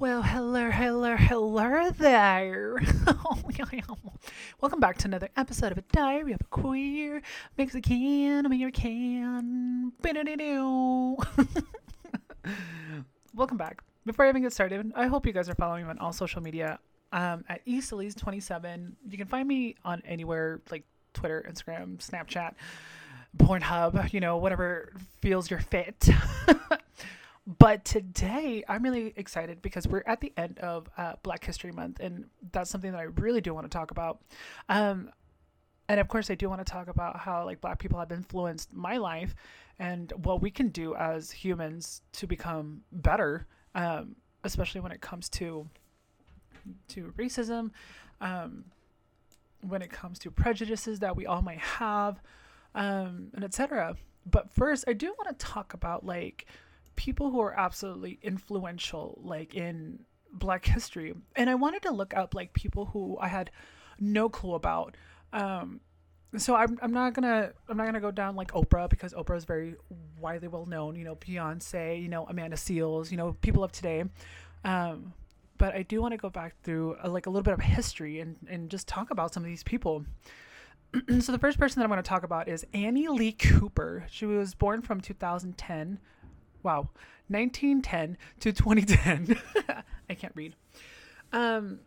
Well, hello, hello, hello there. Welcome back to another episode of A Diary of a Queer Mexican American. Welcome back. Before I even get started, I hope you guys are following me on all social media um, at eastelise27. You can find me on anywhere like Twitter, Instagram, Snapchat, Pornhub, you know, whatever feels your fit. But today, I'm really excited because we're at the end of uh, Black History Month, and that's something that I really do want to talk about. Um, and of course, I do want to talk about how like Black people have influenced my life and what we can do as humans to become better, um, especially when it comes to to racism, um, when it comes to prejudices that we all might have, um, and etc. But first, I do want to talk about like people who are absolutely influential like in black history. And i wanted to look up like people who i had no clue about. Um so I'm, I'm not gonna i'm not gonna go down like oprah because oprah is very widely well known you know beyonce you know amanda seales you know people of today. Um but i do want to go back through a, like a little bit of history and and just talk about some of these people. So the first person that i'm going to talk about is annie lee cooper. She was born from 2010 wow 1910 to 2010 i can't read um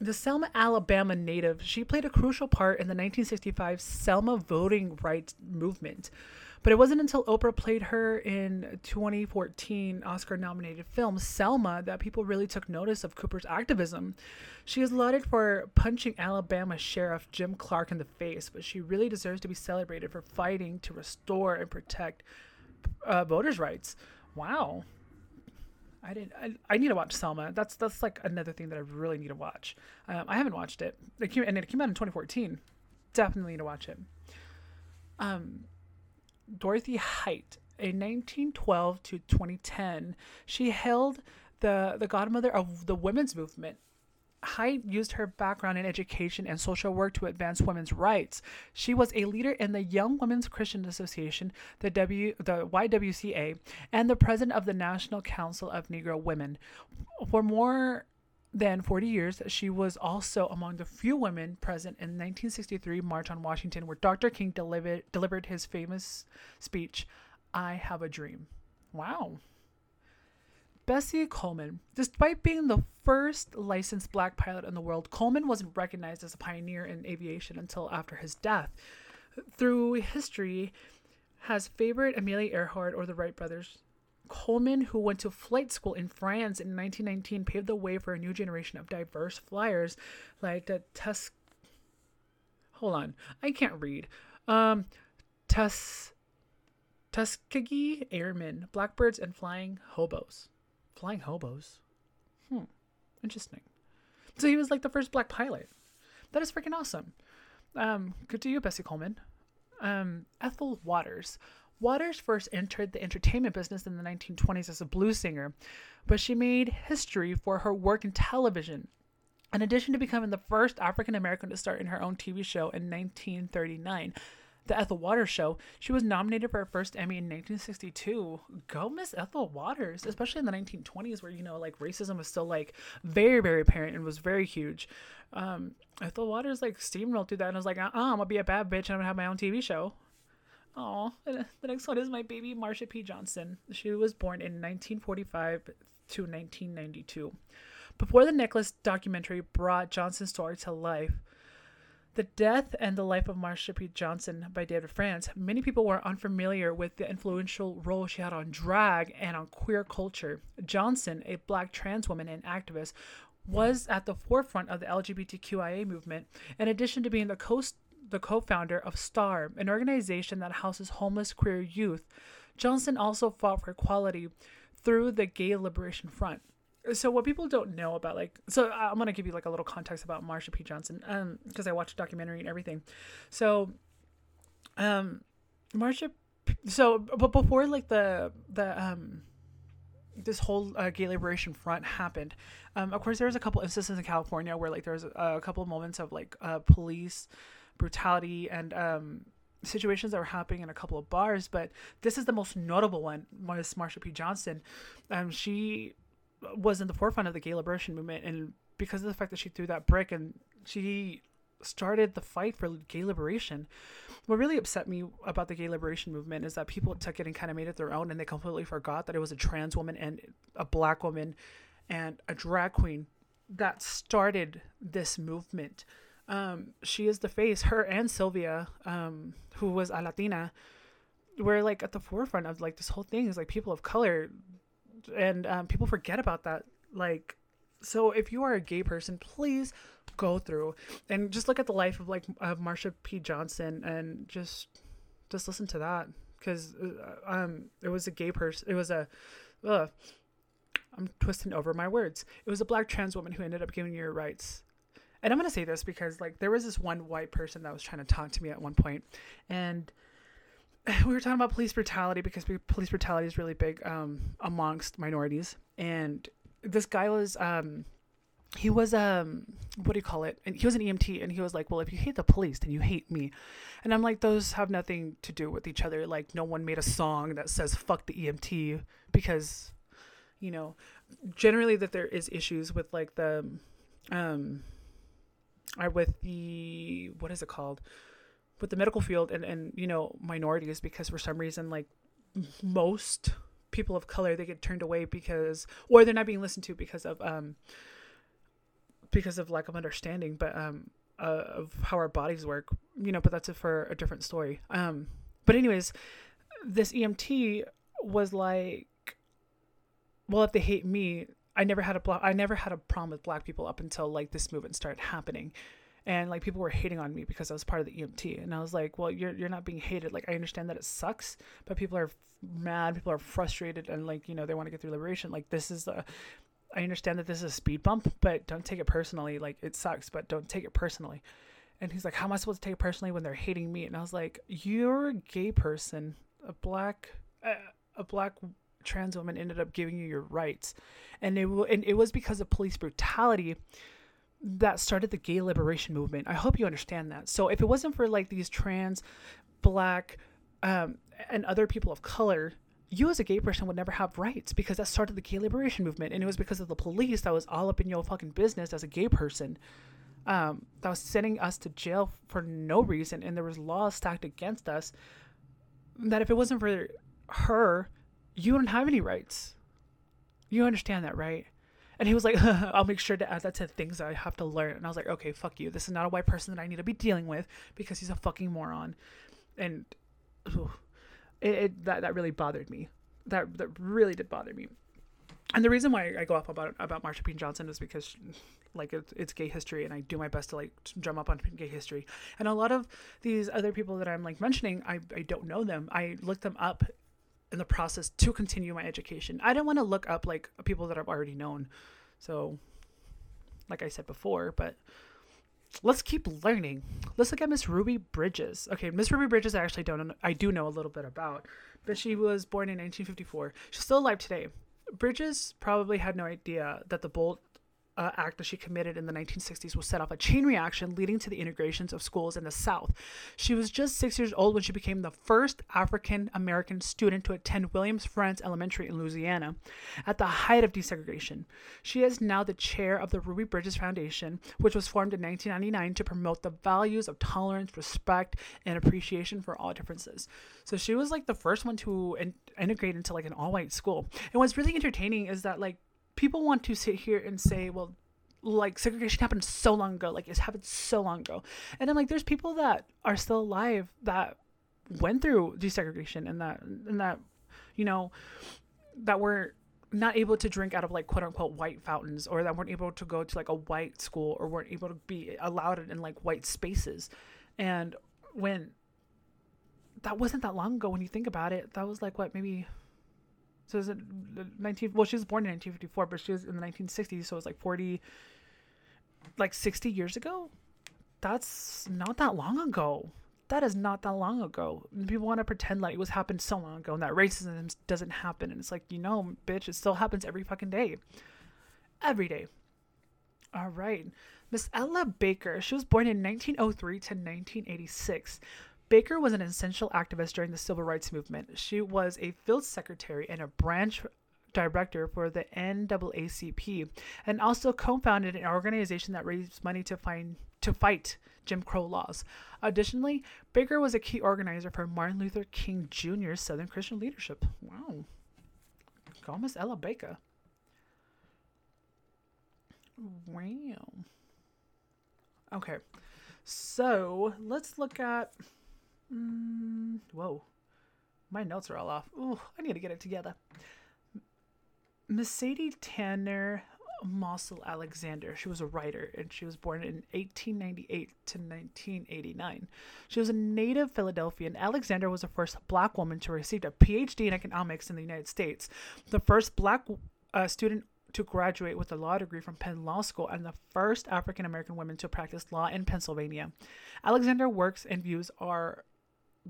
the Selma, Alabama native, she played a crucial part in the 1965 Selma voting rights movement. But it wasn't until Oprah played her in 2014 Oscar nominated film Selma that people really took notice of Cooper's activism. She is lauded for punching Alabama Sheriff Jim Clark in the face, but she really deserves to be celebrated for fighting to restore and protect uh, voters' rights. Wow. I didn't. I, I need to watch Selma. That's that's like another thing that I really need to watch. Um, I haven't watched it. It came, and it came out in 2014. Definitely need to watch it. Um, Dorothy Height, in 1912 to 2010, she held the the godmother of the women's movement Height used her background in education and social work to advance women's rights. She was a leader in the Young Women's Christian Association, the W, the YWCA, and the president of the National Council of Negro Women. For more than 40 years, she was also among the few women present in 1963 March on Washington, where Dr. King delivered delivered his famous speech, "I Have a Dream." Wow. Bessie Coleman. Despite being the first licensed black pilot in the world, Coleman wasn't recognized as a pioneer in aviation until after his death. Through history, has favored Amelia Earhart or the Wright brothers. Coleman, who went to flight school in France in 1919, paved the way for a new generation of diverse flyers like the Tus. Hold on, I can't read. Um, Tus. Tuskegee Airmen, Blackbirds, and Flying Hobos. Flying hobos. Hmm. Interesting. So he was like the first black pilot. That is freaking awesome. Um, good to you, Bessie Coleman. Um, Ethel Waters. Waters first entered the entertainment business in the 1920s as a blues singer, but she made history for her work in television. In addition to becoming the first African American to start in her own TV show in 1939, the Ethel Waters show. She was nominated for her first Emmy in 1962. Go Miss Ethel Waters, especially in the 1920s where, you know, like racism was still like very, very apparent and was very huge. Um, Ethel Waters like steamrolled through that and was like, uh-uh, I'm gonna be a bad bitch and I'm gonna have my own TV show. Oh, the next one is my baby Marsha P. Johnson. She was born in 1945 to 1992. Before the Netflix documentary brought Johnson's story to life, the Death and the Life of Marsha P. Johnson by David France. Many people were unfamiliar with the influential role she had on drag and on queer culture. Johnson, a black trans woman and activist, was at the forefront of the LGBTQIA movement, in addition to being the co the co-founder of STAR, an organization that houses homeless queer youth. Johnson also fought for equality through the Gay Liberation Front so what people don't know about like so i'm gonna give you like a little context about marsha p. Johnson um because i watched a documentary and everything. So um marsha so but before like the the um this whole uh, gay liberation front happened um of course there was a couple instances in california where like there was a, a couple of moments of like uh police brutality and um situations that were happening in a couple of bars but this is the most notable one was marsha p. Johnson. Um she was in the forefront of the gay liberation movement, and because of the fact that she threw that brick and she started the fight for gay liberation. What really upset me about the gay liberation movement is that people took it and kind of made it their own, and they completely forgot that it was a trans woman and a black woman and a drag queen that started this movement. Um, she is the face. Her and Sylvia, um, who was a Latina, were like at the forefront of like this whole thing. Is like people of color, and um, people forget about that. Like, so if you are a gay person, please go through and just look at the life of like of Marsha P. Johnson and just just listen to that because uh, um it was a gay person. It was a. Ugh, I'm twisting over my words. It was a black trans woman who ended up giving you your rights. And I'm gonna say this because like there was this one white person that was trying to talk to me at one point, and we were talking about police brutality because police brutality is really big um, amongst minorities. And this guy was um, he was um what do you call it? And he was an emt and he was like well if you hate the police then you hate me. And i'm like those have nothing to do with each other. Like no one made a song that says fuck the emt because you know generally that there is issues with like the um are with the what is it called with the medical field and and you know minorities because for some reason like most people of color they get turned away because or they're not being listened to because of um because of lack of understanding but um uh, of how our bodies work you know but that's it for a different story um but anyways this emt was like well, if they hate me, I never had a blo- I never had a problem with black people up until like this movement started happening. And like people were hating on me because I was part of the EMT, and I was like, "Well, you're you're not being hated. Like I understand that it sucks, but people are mad, people are frustrated, and like you know they want to get through liberation. Like this is a, I understand that this is a speed bump, but don't take it personally. Like it sucks, but don't take it personally." And he's like, "How am I supposed to take it personally when they're hating me?" And I was like, "You're a gay person, a black, a black trans woman ended up giving you your rights, and it and it was because of police brutality that started the gay liberation movement. I hope you understand that. So if it wasn't for like these trans, black, um, and other people of color, you as a gay person would never have rights because that started the gay liberation movement, and it was because of the police that was all up in your fucking business as a gay person. Um, that was sending us to jail for no reason, and there was laws stacked against us. That if it wasn't for her you don't have any rights. You understand that, right? And he was like, I'll make sure to add that to things that I have to learn. And I was like, okay, fuck you. This is not a white person that I need to be dealing with because he's a fucking moron. And ooh, it, it, that that really bothered me. That that really did bother me. And the reason why I go off about about Marsha P. Johnson is because, like, it's, it's gay history, and I do my best to like drum up on gay history. And a lot of these other people that I'm like mentioning, I I don't know them. I look them up in the process to continue my education. I didn't want to look up like people that I've already known. So, like I said before, but let's keep learning. Let's look at Miss Ruby Bridges. Okay, Miss Ruby Bridges, I actually don't know, I do know a little bit about, but she was born in 1954. She's still alive today. Bridges probably had no idea that the Bolt uh, act that she committed in the 1960s will set off a chain reaction leading to the integrations of schools in the South. She was just six years old when she became the first African American student to attend Williams Frantz Elementary in Louisiana at the height of desegregation. She is now the chair of the Ruby Bridges Foundation, which was formed in 1999 to promote the values of tolerance, respect, and appreciation for all differences. So she was like the first one to in- integrate into like an all white school. And what's really entertaining is that like people want to sit here and say, well, like segregation happened so long ago, like it's happened so long ago. And I'm like, there's people that are still alive that went through desegregation and that and that, you know, that were not able to drink out of like quote unquote white fountains or that weren't able to go to like a white school or weren't able to be allowed in like white spaces. And when that wasn't that long ago when you think about it, that was like what maybe so is it 19? Well, she was born in 1954, but she was in the 1960s, so it was like 40, like 60 years ago. That's not that long ago. That is not that long ago. People want to pretend like it was happened so long ago and that racism doesn't happen. And it's like, you know, bitch, it still happens every fucking day. Every day. All right. Miss Ella Baker, she was born in 1903 to 1986. Baker was an essential activist during the civil rights movement. She was a field secretary and a branch director for the NAACP and also co-founded an organization that raised money to find to fight Jim Crow laws. Additionally, Baker was a key organizer for Martin Luther King Jr.'s Southern Christian leadership. Wow. Go Miss Ella Baker. Wow. Okay. So let's look at. Mm, whoa. My notes are all off. Ooh, I need to get it together. Mercedes Tanner Mossell Alexander. She was a writer and she was born in 1898 to 1989. She was a native Philadelphian. Alexander was the first black woman to receive a PhD in economics in the United States, the first black uh, student to graduate with a law degree from Penn Law School, and the first African American woman to practice law in Pennsylvania. Alexander works and views are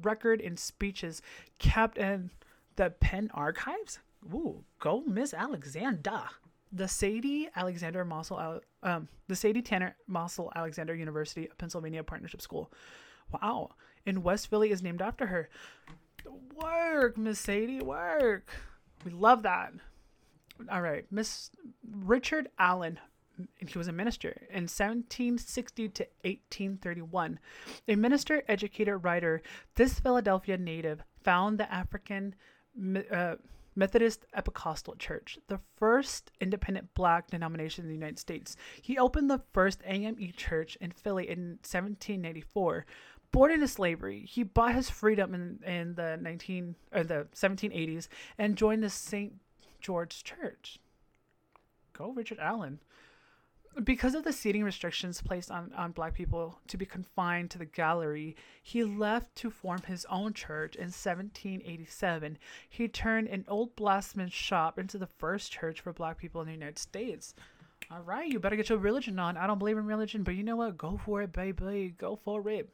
record in speeches kept in the Penn archives. Ooh, go Miss Alexander the Sadie Alexander Mossell, um, the Sadie Tanner Mossell Alexander University of Pennsylvania Partnership School. Wow. In West Philly is named after her. Work, Miss Sadie, work. We love that. All right. Miss Richard Allen, he was a minister in 1760 to 1831. A minister, educator, writer, this Philadelphia native found the African uh, Methodist Episcopal Church, the first independent black denomination in the United States. He opened the first AME church in Philly in 1784. Born into slavery, he bought his freedom in, in the 19 or the 1780s and joined the St. George Church. Go Richard Allen because of the seating restrictions placed on, on black people to be confined to the gallery, he left to form his own church in 1787. He turned an old blacksmith shop into the first church for black people in the United States. All right, you better get your religion on. I don't believe in religion, but you know what? Go for it, baby. Go for it.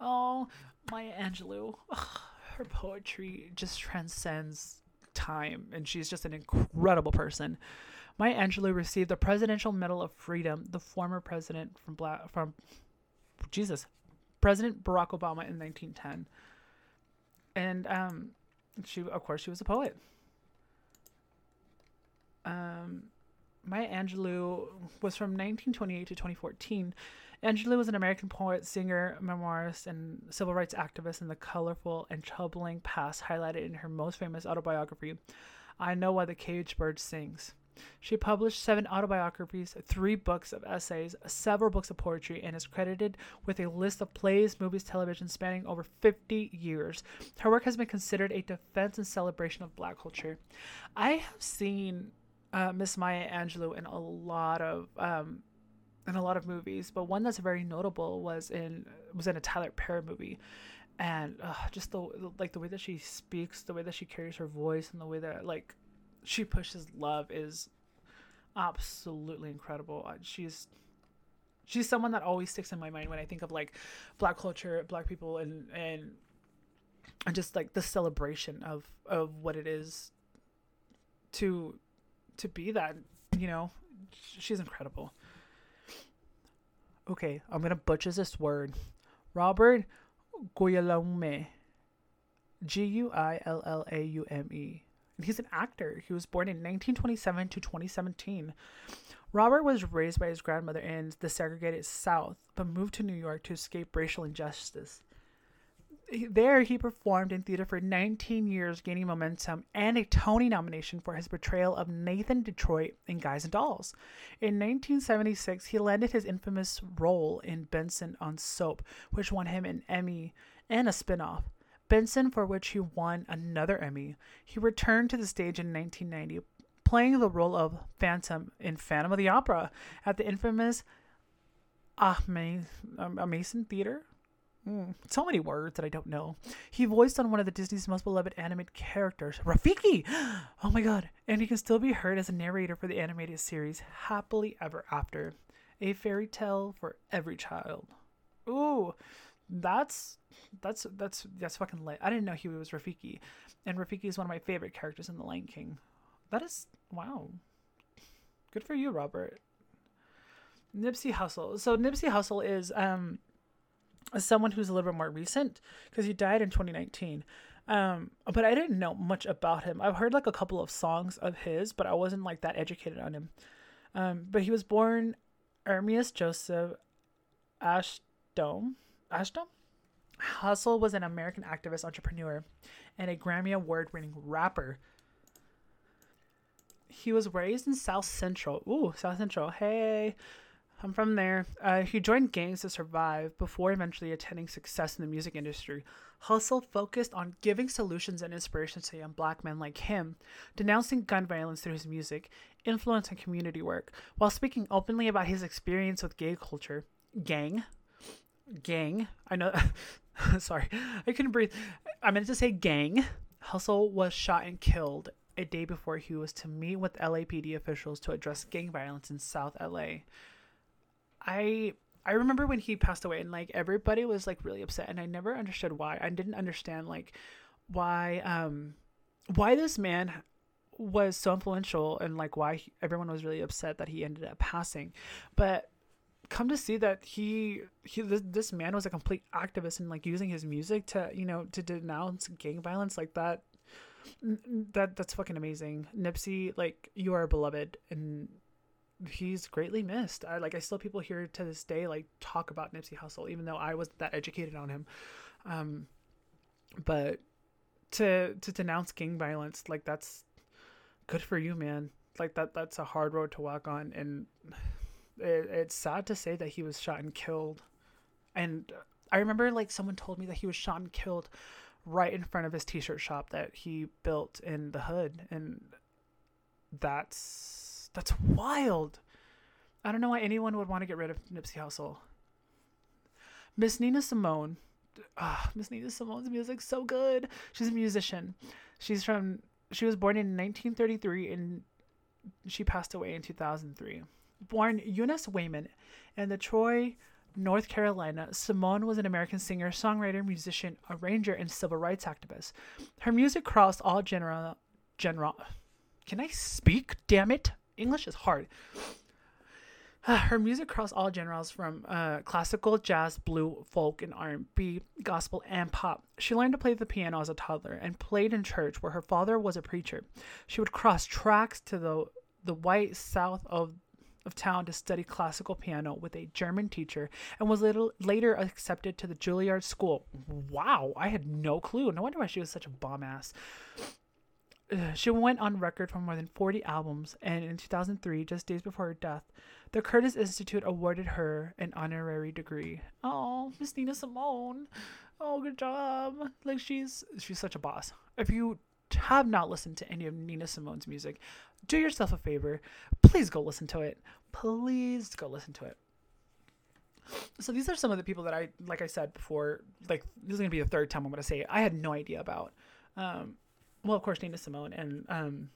Oh, Maya Angelou. her poetry just transcends time, and she's just an incredible person. Maya Angelou received the Presidential Medal of Freedom, the former president from Black from Jesus, President Barack Obama in 1910. And um, she, of course, she was a poet. Um, Maya Angelou was from 1928 to 2014. Angelou was an American poet, singer, memoirist, and civil rights activist in the colorful and troubling past highlighted in her most famous autobiography, I Know Why the Caged Bird Sings. She published seven autobiographies, three books of essays, several books of poetry, and is credited with a list of plays, movies, television spanning over 50 years. Her work has been considered a defense and celebration of black culture. I have seen uh, Miss Maya Angelou in a lot of um, in a lot of movies, but one that's very notable was in was in a Tyler Perry movie, and uh, just the like the way that she speaks, the way that she carries her voice, and the way that like she pushes love is absolutely incredible. She's she's someone that always sticks in my mind when I think of like black culture, black people, and and and just like the celebration of of what it is to to be that. You know, she's incredible. Okay, I'm gonna butcher this word. Robert Guillaume. G U I L L A U M E he's an actor. He was born in 1927 to 2017. Robert was raised by his grandmother in the segregated South, but moved to New York to escape racial injustice. There, he performed in theater for 19 years, gaining momentum and a Tony nomination for his portrayal of Nathan Detroit in Guys and Dolls. In 1976, he landed his infamous role in Benson on Soap, which won him an Emmy and a spin off. Benson, for which he won another Emmy. He returned to the stage in 1990, playing the role of Phantom in Phantom of the Opera at the infamous Ahme- Mason Theater. Mm, so many words that I don't know. He voiced on one of the Disney's most beloved animated characters, Rafiki. Oh my god! And he can still be heard as a narrator for the animated series Happily Ever After, a fairy tale for every child. Ooh, that's that's that's that's fucking lit. I didn't know he was Rafiki, and Rafiki is one of my favorite characters in The Lion King. That is wow. Good for you, Robert. Nipsey Hussle. So Nipsey Hussle is um someone who's a little bit more recent because he died in 2019. Um, but I didn't know much about him. I've heard like a couple of songs of his, but I wasn't like that educated on him. Um, but he was born Ermias Joseph Ashdome. Ashdome? Hussle was an American activist, entrepreneur, and a Grammy Award winning rapper. He was raised in South Central. Ooh, South Central. Hey, I'm from there. Uh, he joined gangs to survive before eventually attaining success in the music industry. Hussle focused on giving solutions and inspiration to young black men like him, denouncing gun violence through his music, influence, and community work, while speaking openly about his experience with gay culture. Gang. Gang. I know. sorry, I couldn't breathe. I meant to say gang. Hussle was shot and killed a day before he was to meet with LAPD officials to address gang violence in South LA. I I remember when he passed away and like everybody was like really upset and I never understood why. I didn't understand like why um why this man was so influential and like why he, everyone was really upset that he ended up passing. But come to see that he he this, man was a complete activist and like using his music to, you know, to denounce gang violence like that that that's fucking amazing. Nipsey like you are beloved and he's greatly missed. I like I still people here to this day like talk about Nipsey Hussle, even though I wasn't that educated on him. Um, but to to denounce gang violence, like that's good for you, man. Like that that's a hard road to walk on, and it, it's sad to say that he was shot and killed. And I remember like someone told me that he was shot and killed right in front of his t-shirt shop that he built in the hood, and that's that's wild. I don't know why anyone would want to get rid of Nipsey Hussle. Miss Nina Simone. Ah, Miss Nina Simone's music's so good. She's a musician. She's from she was born in 1933 and she passed away in 2003. Born Eunice Waymon in the Troy, North Carolina, Simone was an American singer, songwriter, musician, arranger, and civil rights activist. Her music crossed all genre genre. Can I speak? Damn it! English is hard. Her music crossed all genres from uh, classical, jazz, blue, folk, and R&B, gospel, and pop. She learned to play the piano as a toddler and played in church where her father was a preacher. She would cross tracks to the the white south of of town to study classical piano with a German teacher and was little, later accepted to the Juilliard School. Wow, I had no clue. No wonder why she was such a bomb ass. she went on record for more than 40 albums, and in 2003, just days before her death, the Curtis Institute awarded her an honorary degree. Oh, Miss Nina Simone. Oh, good job. Like she's she's such a boss. If you have not listened to any of Nina Simone's music, do yourself a favor. Please go listen to it. Please go listen to it. So these are some of the people that I, like I said before, like this is gonna be the third time I'm gonna say it. I had no idea about. Um, well, of course, Nina Simone and um,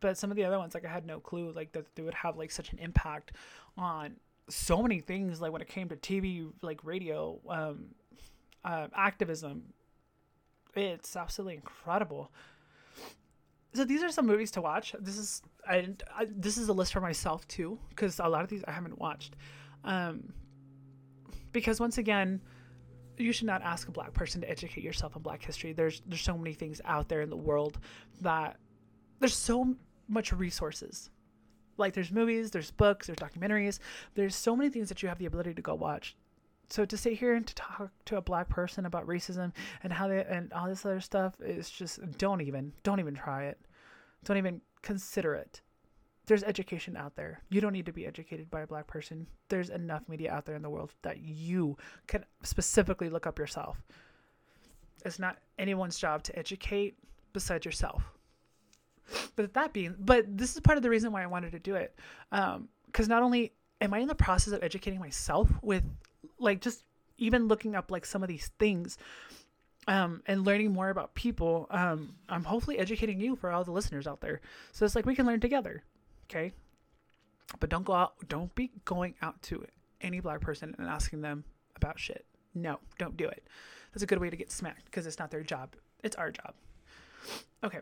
but some of the other ones, like I had no clue, like that they would have like such an impact on so many things. Like when it came to TV, like radio, um, uh, activism, it's absolutely incredible. So these are some movies to watch. This is I this is a list for myself too, because a lot of these I haven't watched. Um, because once again, you should not ask a black person to educate yourself on black history there's there's so many things out there in the world that there's so much resources like there's movies there's books there's documentaries there's so many things that you have the ability to go watch so to sit here and to talk to a black person about racism and how they and all this other stuff is just don't even don't even try it don't even consider it there's education out there. You don't need to be educated by a black person. There's enough media out there in the world that you can specifically look up yourself. It's not anyone's job to educate besides yourself. But that being, but this is part of the reason why I wanted to do it. Um, because not only am I in the process of educating myself with, like, just even looking up like some of these things, um, and learning more about people. Um, I'm hopefully educating you for all the listeners out there. So it's like we can learn together okay? But don't go out, don't be going out to any black person and asking them about shit. No, don't do it. That's a good way to get smacked because it's not their job. It's our job. Okay.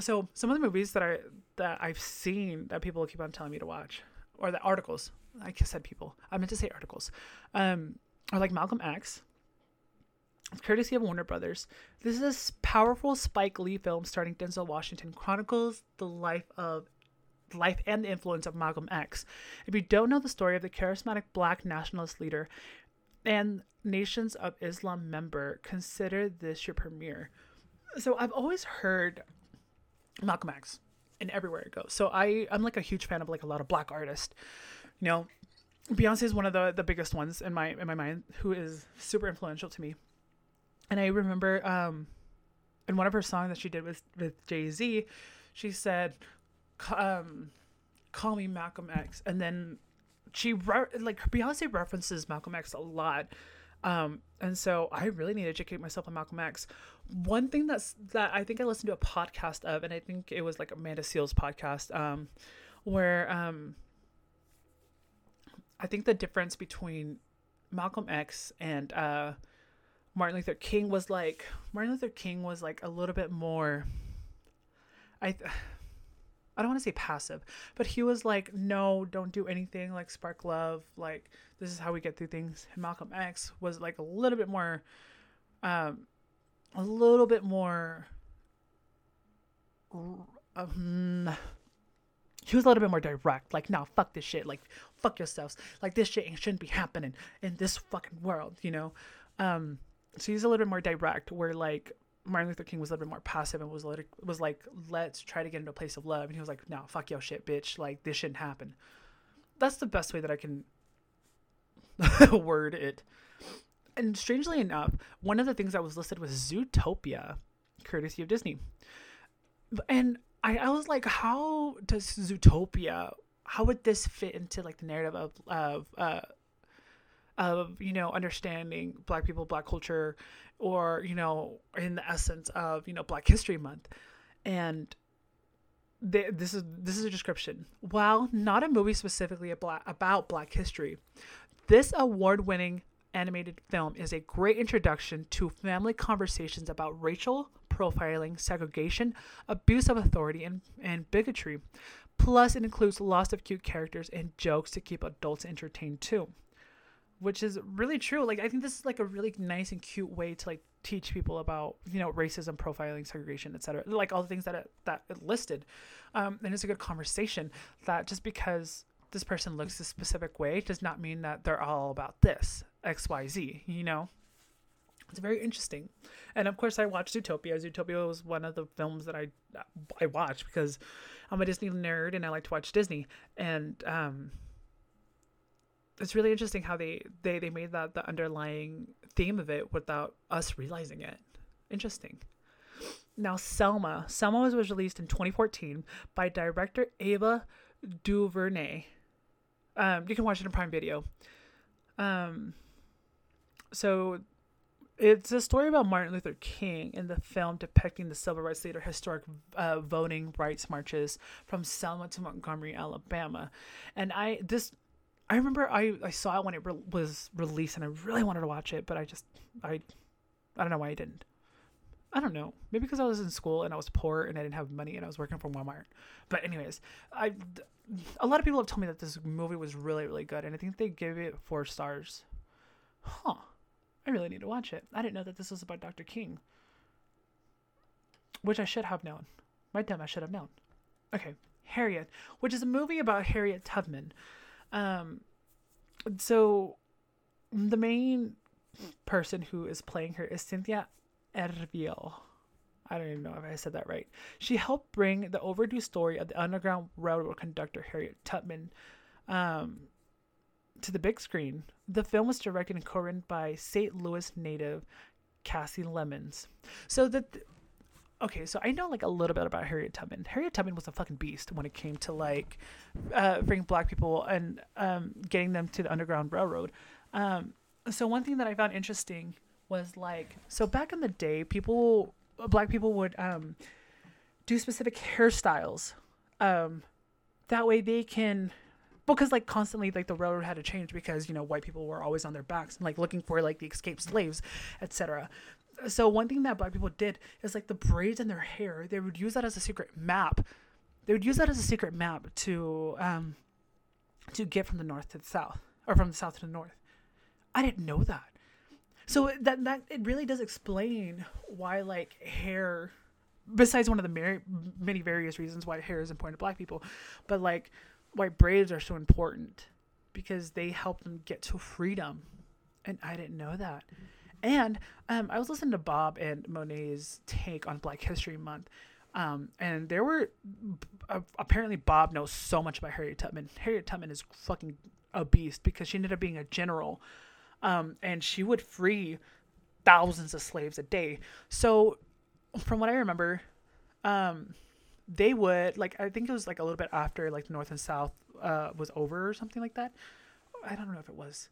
So some of the movies that I that I've seen that people keep on telling me to watch, or the articles, I said people, I meant to say articles, um, are like Malcolm X, courtesy of Warner Brothers. This is a powerful Spike Lee film starring Denzel Washington, chronicles the life of life and the influence of Malcolm X. If you don't know the story of the charismatic black nationalist leader and Nations of Islam member, consider this your premiere. So I've always heard Malcolm X and everywhere it goes. So I I'm like a huge fan of like a lot of black artists. You know, Beyonce is one of the the biggest ones in my in my mind who is super influential to me. And I remember um in one of her songs that she did with with Jay-Z, she said um call me Malcolm X and then she re- like Beyonce references Malcolm X a lot. Um, and so I really need to educate myself on Malcolm X. One thing that's that I think I listened to a podcast of, and I think it was like Amanda Seales podcast, um, where um, I think the difference between Malcolm X and uh, Martin Luther King was like Martin Luther King was like a little bit more. I. I don't want to say passive, but he was like, no, don't do anything, like spark love, like this is how we get through things. And Malcolm X was like a little bit more, um, a little bit more, um, he was a little bit more direct, like, nah, fuck this shit, like, fuck yourselves, like this shit shouldn't be happening in this fucking world, you know. Um, so he's a little bit more direct, where like Martin Luther King was a little bit more passive and was like, was like, let's try to get into a place of love. And he was like, no, fuck your shit, bitch. Like, this shouldn't happen. That's the best way that I can word it. And strangely enough, one of the things that was listed was Zootopia, courtesy of Disney. And I, I was like, how does Zootopia, how would this fit into like the narrative of, of, uh, of you know understanding black people black culture or you know in the essence of you know black history month? And they, this is this is a description. While not a movie specifically about black history this award-winning animated film is a great introduction to family conversations about racial profiling segregation abuse of authority and, and bigotry plus it includes lots of cute characters and jokes to keep adults entertained too which is really true. Like I think this is like a really nice and cute way to like teach people about you know racism, profiling, segregation, etc. Like all the things that it, that it listed, um, and it's a good conversation. That just because this person looks a specific way does not mean that they're all about this X Y Z. You know. It's very interesting, and of course, I watched Zootopia. Utopia was one of the films that I I watched because I'm a Disney nerd and I like to watch Disney. And um, it's really interesting how they they they made that the underlying theme of it without us realizing it. Interesting. Now Selma. Selma was, was released in 2014 by director Ava DuVernay. Um, you can watch it in Prime Video. Um, so it's a story about Martin Luther King in the film depicting the civil rights leader historic uh, voting rights marches from Selma to Montgomery, Alabama. And I this I remember I, I saw it when it re- was released and I really wanted to watch it, but I just I I don't know why I didn't. I don't know. Maybe because I was in school and I was poor and I didn't have money and I was working for Walmart. But anyways, I a lot of people have told me that this movie was really really good and I think they gave it 4 stars. Huh. I really need to watch it. I didn't know that this was about Dr. King. Which I should have known. My damn, I should have known. Okay, Harriet, which is a movie about Harriet Tubman. Um, so the main person who is playing her is Cynthia Erivo. I don't even know if I said that right. She helped bring the overdue story of the Underground Railroad conductor Harriet Tubman um, to the big screen. The film was directed and co-written by St. Louis native Kasi Lemmons. So the okay, so I know like a little bit about Harriet Tubman. Harriet Tubman was a fucking beast when it came to like uh, bringing black people and um, getting them to the Underground Railroad. Um, so one thing that I found interesting was like, so back in the day, people, black people would um, do specific hairstyles. Um, that way they can because like constantly like the railroad had to change because you know white people were always on their backs and like looking for like the escaped slaves etc so one thing that black people did is like the braids in their hair they would use that as a secret map. They would use that as a secret map to um to get from the north to the south or from the south to the north. I didn't know that. So that that it really does explain why like hair besides one of the many various reasons why hair is important to black people but like why braids are so important because they help them get to freedom. And i didn't know that. And um, i was listening to bob and monet's take on black history month. Um, and there were uh, apparently bob knows so much about harriet tubman. Harriet tubman is fucking a beast because she ended up being a general. Um, and she would free thousands of slaves a day. So, from what I remember, um, they would like I think it was like a little bit after like the North and South uh, was over or something like that. I don't know if it was.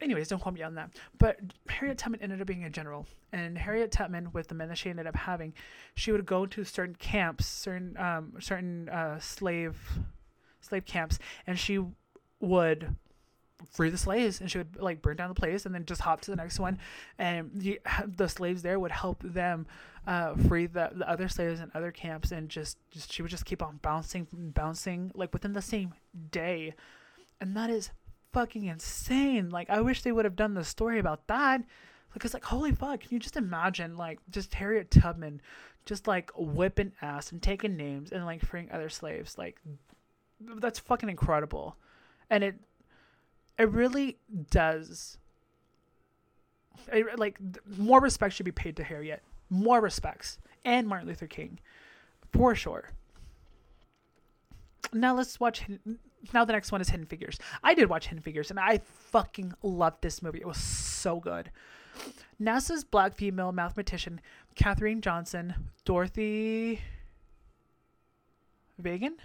Anyways, don't quote me on that. But Harriet Tubman ended up being a general, and Harriet Tubman, with the men that she ended up having, she would go to certain camps, certain um, certain uh, slave slave camps, and she would free the slaves and she would like burn down the place and then just hop to the next one. And the, the slaves there would help them uh, free the, the other slaves in other camps and just, just she would just keep on bouncing bouncing like within the same day. And that is fucking insane. Like i wish they would have done the story about that. Because like holy fuck can you just imagine like just harriet tubman just like whipping ass and taking names and like freeing other slaves? Like that's fucking incredible. And it it really does. It, like more respect should be paid to Harriet. More respects and Martin Luther King, for sure. Now let's watch. Now the next one is Hidden Figures. I did watch Hidden Figures and I fucking loved this movie. It was so good. NASA's black female mathematician Katherine Johnson, Dorothy Vaughan,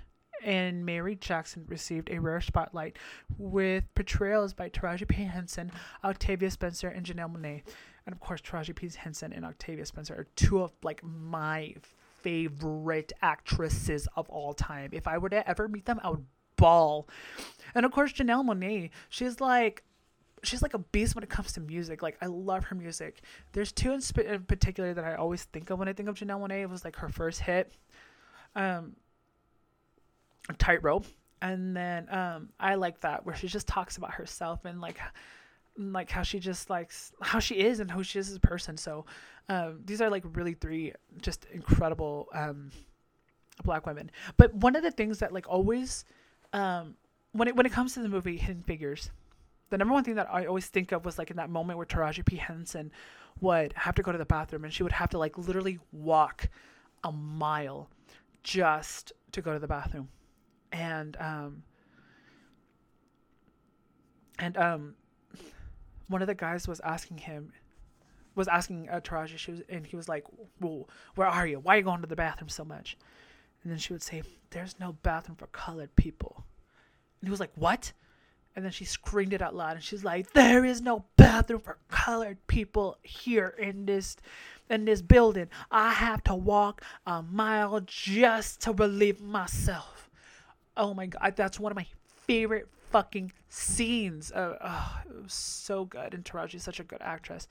and Mary Jackson received a rare spotlight with portrayals by Taraji P. Henson, Octavia Spencer, and Janelle Monáe. And of course, Taraji P. Henson and Octavia Spencer are two of like my favorite actresses of all time. If I were to ever meet them, I would ball. And of course, Janelle Monáe, she's like she's like a beast when it comes to music. Like I love her music. There's two in, sp- in particular that I always think of when I think of Janelle Monáe. It was like her first hit. Um, tightrope. And then um i like that where she just talks about herself and like like how she just likes how she is and who she is as a person. So um these are like really three just incredible um black women. But one of the things that like always um when it when it comes to the movie hidden figures the number one thing that i always think of was like in that moment where taraji p. Henson would have to go to the bathroom and she would have to like literally walk a mile just to go to the bathroom and um and um one of the guys was asking him was asking uh, Taraji she was and he was like well where are you? Why are you going to the bathroom so much? And then she would say there's no bathroom for colored people. And he was like what? And then she screamed it out loud and she's like there is no bathroom for colored people here in this in this building. I have to walk a mile just to relieve myself oh my god, that's one of my favorite fucking scenes. Uh, oh, it was so good, and Taraji's such a good actress.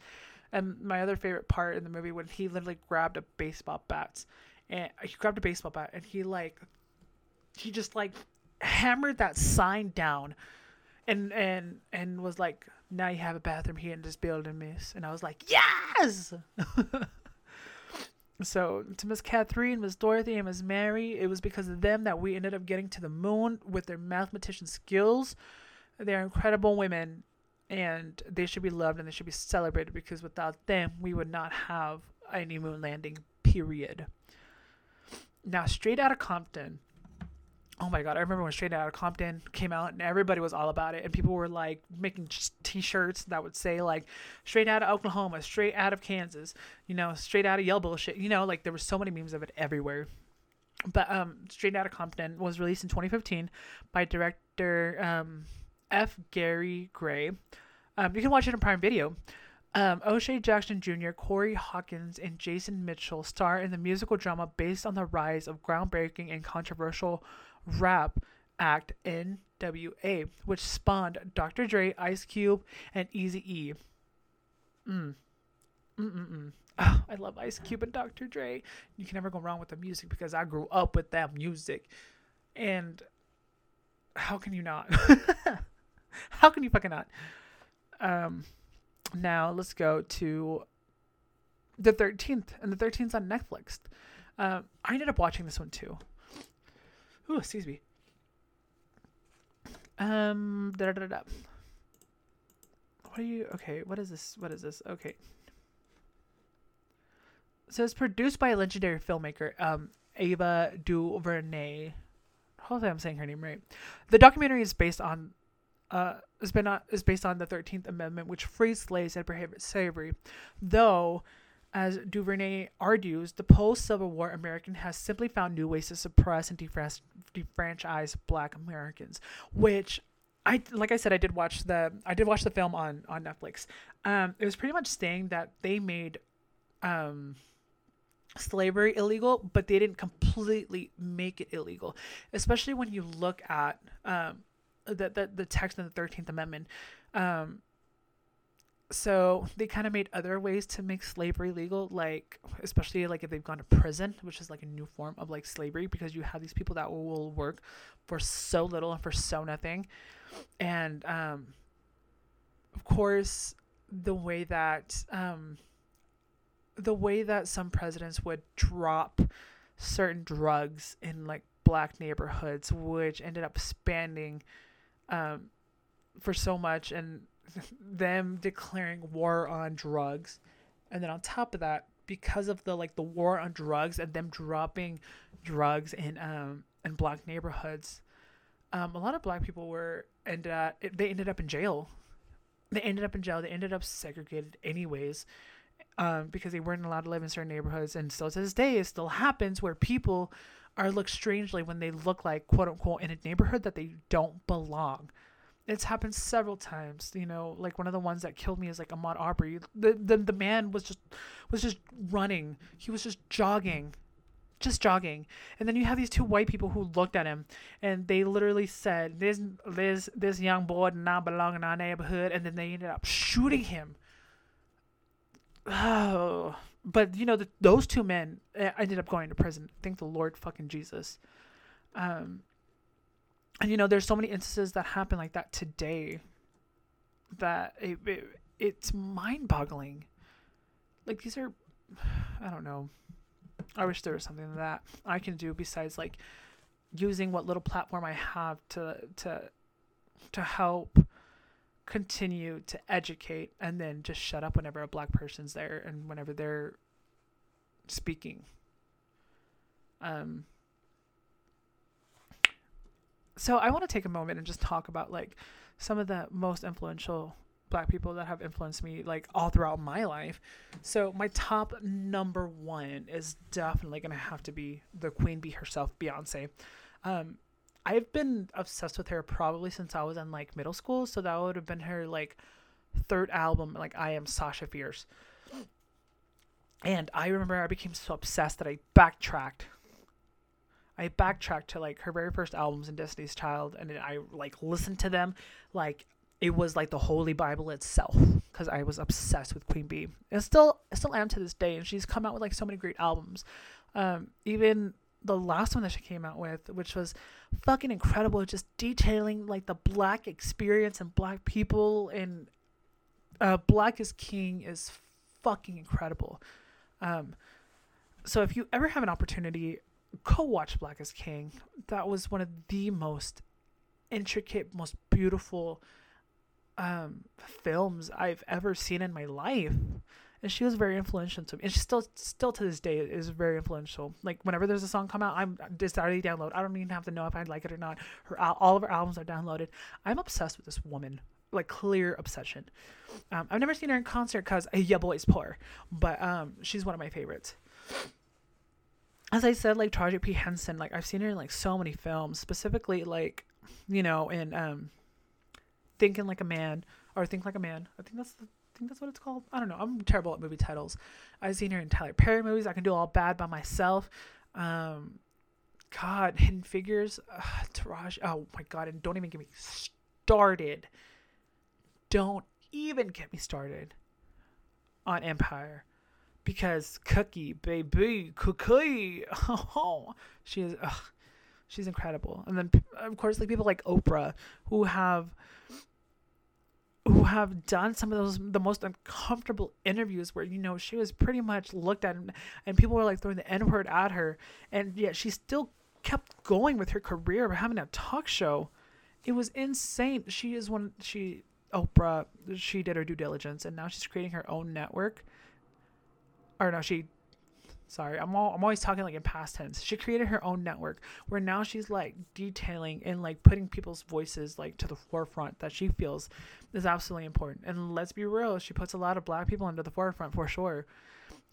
And my other favorite part in the movie when he literally grabbed a baseball bat, and he grabbed a baseball bat, and he like, he just like hammered that sign down, and and and was like, now you have a bathroom here in this building, miss. And I was like, yes. So to Miss Katherine, Miss Dorothy, and Miss Mary, it was because of them that we ended up getting to the moon with their mathematician skills. They're incredible women, and they should be loved and they should be celebrated because without them, we would not have any moon landing. Period. Now, straight out of Compton, oh my god, I remember when Straight Outta Compton came out and everybody was all about it, and people were like making T-shirts that would say like "Straight Out of Oklahoma," "Straight Out of Kansas," you know, "Straight Out of Yell Bullshit," you know, like there were so many memes of it everywhere. But um, Straight Outta Compton was released in 2015 by director um, F. Gary Gray. Um, you can watch it on Prime Video. Um, O'Shea Jackson Jr., Corey Hawkins, and Jason Mitchell star in the musical drama based on the rise of groundbreaking and controversial rap act NWA, which spawned Dr. Dre, Ice Cube, and Eazy E. Mm. Mm-mm-mm. Oh, I love Ice Cube and Dr. Dre. You can never go wrong with the music because I grew up with that music. And how can you not? how can you fucking not? Um, Now let's go to the 13th, and the 13th on Netflix. Uh, I ended up watching this one too. Ooh, excuse me. Um, da da da. What are you? Okay, what is this? What is this? Okay. So it's produced by a legendary filmmaker, um, Ava DuVernay. Hopefully, I'm saying her name right. The documentary is based on, uh, has been on, is based on the Thirteenth Amendment, which frees slaves and prohibits slavery. Though, as DuVernay argues, the post-Civil War American has simply found new ways to suppress and defranchise Black Americans, which I like I said I did watch the I did watch the film on on Netflix. Um, it was pretty much saying that they made um slavery illegal, but they didn't completely make it illegal. Especially when you look at um, the, the, the text of the 13th Amendment. Um, so they kind of made other ways to make slavery legal, like especially like if they've gone to prison, which is like a new form of like slavery because you have these people that will, work for so little and for so nothing. And um, of course, the way that um, the way that some presidents would drop certain drugs in like black neighborhoods, which ended up expanding um, for so much, and them declaring war on drugs, and then on top of that, because of the like the war on drugs and them dropping drugs in um in black neighborhoods, um, a lot of black people were and uh, they ended up in jail. They ended up in jail. They ended up segregated anyways um, because they weren't allowed to live in certain neighborhoods. And still to this day, it still happens where people are looked strangely when they look like quote unquote in a neighborhood that they don't belong. It's happened several times. You know, like one of the ones that killed me is like Ahmaud Arbery. The, the the man was just was just running. He was just jogging, just jogging. And then you have these two white people who looked at him and they literally said, "This this this young boy does not belong in our neighborhood." And then they ended up shooting him oh, but you know, the, those two men eh, ended up going to prison. Thank the Lord fucking Jesus. Um, and you know, there's so many instances that happen like that today that it, it it's mind boggling. Like these are, I don't know. I wish there was something that I can do besides like using what little platform I have to to to help continue to educate and then just shut up whenever a black person's there and whenever they're speaking. Um, so I want to take a moment and just talk about like some of the most influential black people that have influenced me like all throughout my life. So my top number one is definitely gonna have to be the queen bee herself, Beyonce. Um, I've been obsessed with her probably since I was in like middle school. So that would have been her like third album, like I Am Sasha Fierce. And I remember I became so obsessed that I backtracked. I backtracked to like her very first albums in Destiny's Child and I like listened to them like it was like the holy bible itself because I was obsessed with Queen Bee. And still I still am to this day and she's come out with like so many great albums. Um even the last one that she came out with, which was fucking incredible, just detailing like the black experience and black people and uh, Black is King is fucking incredible. Um, so if you ever have an opportunity, go watch Black is King. That was one of the most intricate, most beautiful um, films I've ever seen in my life. And she was very influential to me. And she still still to this day is very influential. Like whenever there's a song come out i'm just already download i don't even have to know if i like it or not. Her all of her albums are downloaded. I'm obsessed with this woman. Like clear obsession. Um, i've never seen her in concert because yeah boy's poor. But um she's one of my favorites as i said like Taraji P Henson like i've seen her in like so many films specifically like you know in um thinking like a man or think like a man i think that's the I think that's what it's called. I don't know. I'm terrible at movie titles. I've seen her in Tyler Perry movies. I can do all bad by myself. Um, God, Hidden Figures, uh. Oh my God, and don't even get me started. Don't even get me started on Empire, because Cookie, baby, Cookie. Oh, she is. Ugh, she's incredible. And then of course, like people like Oprah, who have who have done some of those the most uncomfortable interviews where you know she was pretty much looked at and, and people were like throwing the n word at her and yet she still kept going with her career of having a talk show it was insane she is one she oprah she did her due diligence and now she's creating her own network or no she sorry i'm all i'm always talking like in past tense. She created her own network where now she's like detailing and like putting people's voices like to the forefront that she feels is absolutely important. And let's be real she puts a lot of black people into the forefront for sure.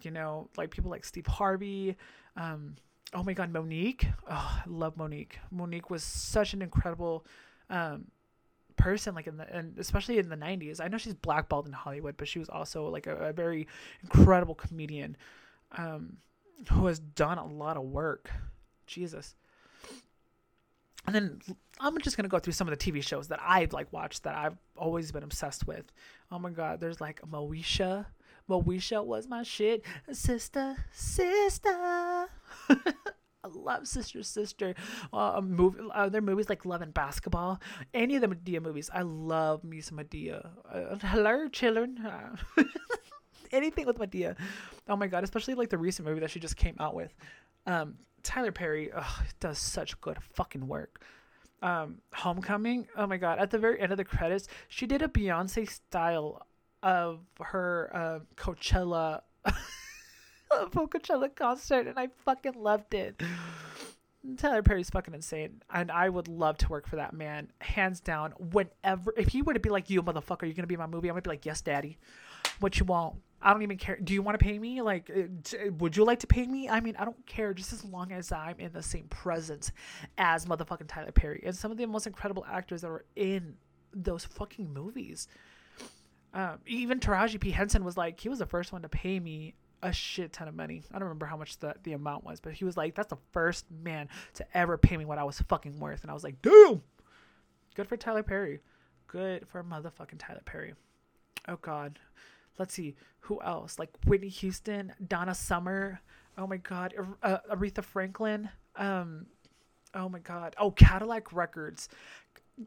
You know like people like steve harvey um oh my god Mo'Nique. Oh i love Mo'Nique. Mo'Nique was such an incredible um person like in the and especially in the 90s i know she's blackballed in hollywood but she was also like a, a very incredible comedian um who has done a lot of work. Jesus. And then I'm just gonna go through some of the TV shows that I've like watched that I've always been obsessed with. Oh my god, there's like Moesha. Moesha was my shit. Sister, sister. I love Sister Sister. Uh, movie, uh, their movies like Love and Basketball. Any of the Madea movies. I love me some Madea. Uh, hello, children. anything with Madea. Oh my god, especially like the recent movie that she just came out with. Um, Tyler Perry does such good fucking work. Um, Homecoming. Oh my god, at the very end of the credits, she did a Beyonce style of her uh, Coachella. Coachella concert, and I fucking loved it. Tyler Perry's fucking insane, and I would love to work for that man, hands down. Whenever, if he were to be like, "You motherfucker, you're gonna be in my movie," I'm gonna be like, "Yes, daddy." What you want? I don't even care. Do you want to pay me? Like, uh, would you like to pay me? I mean, I don't care just as long as I'm in the same presence as motherfucking Tyler Perry and some of the most incredible actors that are in those fucking movies. Um, even Taraji P. Henson was like, he was the first one to pay me a shit ton of money. I don't remember how much the, the amount was, but he was like, that's the first man to ever pay me what I was fucking worth. And I was like, damn. Good for Tyler Perry. Good for motherfucking Tyler Perry. Oh, God let's see who else like whitney houston donna summer oh my god uh, aretha franklin um oh my god oh cadillac records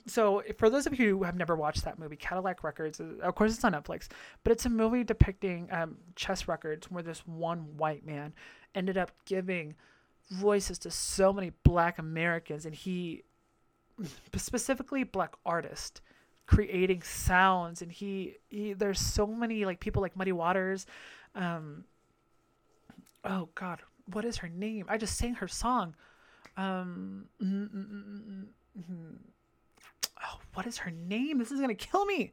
so for those of you who have never watched that movie cadillac records uh, of course it's on netflix but it's a movie depicting um, chess records where this one white man ended up giving voices to so many black americans and he specifically black artists creating sounds and he, he there's so many like people like muddy waters um oh god what is her name? I just sang her song. Um mm, mm, mm, oh, what is her name? This is gonna kill me.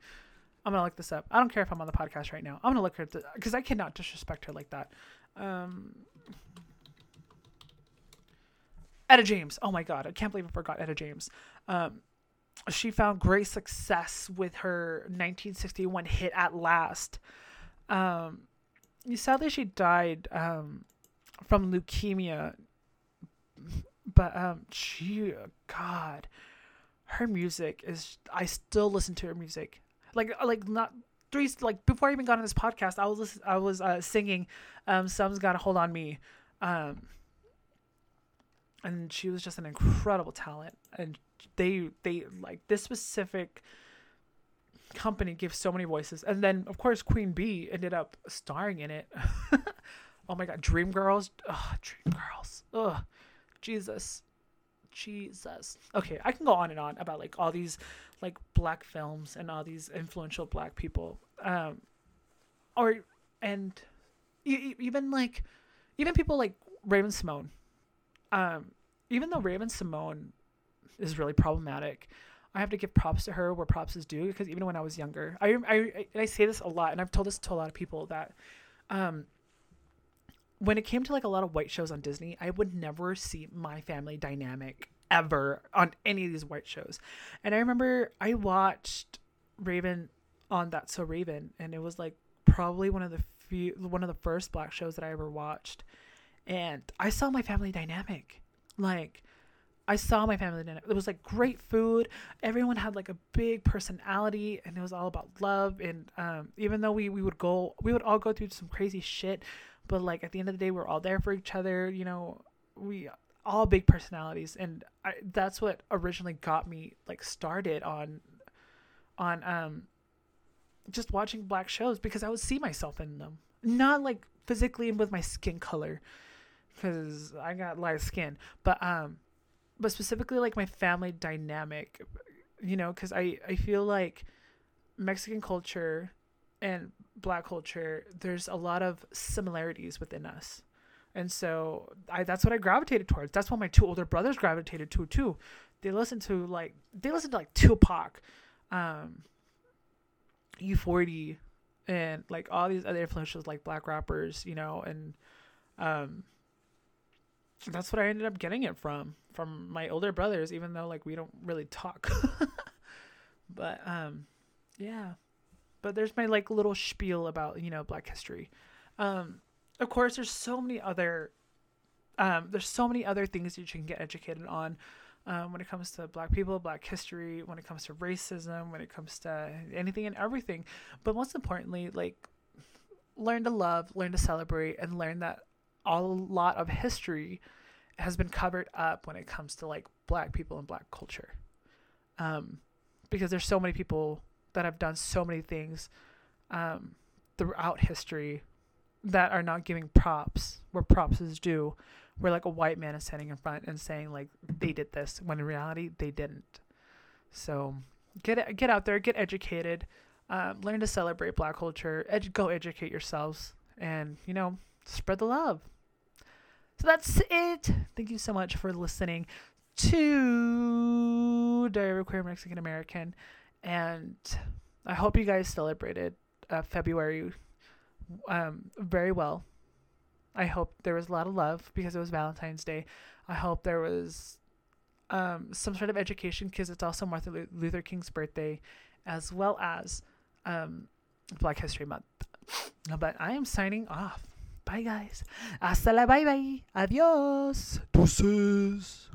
I'm gonna look this up. I don't care if i'm on the podcast right now. I'm gonna look her because i cannot disrespect her like that. Um Etta James. Oh my god, I can't believe I forgot Etta James. Um, she found great success with her 1961 hit at last. Um sadly she died um from leukemia but um she god her music is i still listen to her music. Like like not three like before i even got on this podcast i was i was uh, singing um some's gotta hold on me um and she was just an incredible talent and they they like this specific company gives so many voices and then of course queen bee ended up starring in it. Oh my god dreamgirls Ugh, dreamgirls Ugh, jesus jesus okay i can go on and on about like all these like black films and all these influential black people um or and even like even people like Raven-Symoné um even though Raven-Symoné is really problematic. I have to give props to her where props is due because even when I was younger, I I I say this a lot, and I've told this to a lot of people that, um, when it came to like a lot of white shows on Disney, I would never see my family dynamic ever on any of these white shows, and I remember I watched Raven on That So Raven, and it was like probably one of the few one of the first black shows that I ever watched, and I saw my family dynamic, like I saw my family dynamic. It was like great food. Everyone had like a big personality, and it was all about love. And um, even though we we would go, we would all go through some crazy shit, but like at the end of the day, we're all there for each other. You know, we all big personalities, and I, that's what originally got me like started on on um just watching black shows because I would see myself in them. Not like physically and with my skin color because I got light skin, but um but specifically like my family dynamic, you know, cuz I I feel like Mexican culture and black culture there's a lot of similarities within us. And so I that's what I gravitated towards. That's what my two older brothers gravitated to too. They listen to like they listen to like Tupac, um E-40 and like all these other influences like black rappers, you know, and um that's what I ended up getting it from from my older brothers even though like we don't really talk. but um yeah. But there's my like little spiel about, you know, black history. Um of course there's so many other um there's so many other things that you can get educated on um, when it comes to black people, black history, when it comes to racism, when it comes to anything and everything. But most importantly, like learn to love, learn to celebrate, and learn that a lot of history has been covered up when it comes to like black people and black culture. Um, because there's so many people that have done so many things um, throughout history that are not giving props where props is due where like a white man is standing in front and saying like they did this when in reality they didn't. So get get out there, get educated, um, learn to celebrate Black culture, edu- go educate yourselves, and you know spread the love. So that's it. Thank you so much for listening to Diary of Queer Mexican American, and I hope you guys celebrated uh, February um, very well. I hope there was a lot of love because it was Valentine's Day. I hope there was um, some sort of education because it's also Martin Luther King's birthday, as well as um, Black History Month. But I am signing off. Bye, guys. Hasta la bye bye. Adios. Deuces.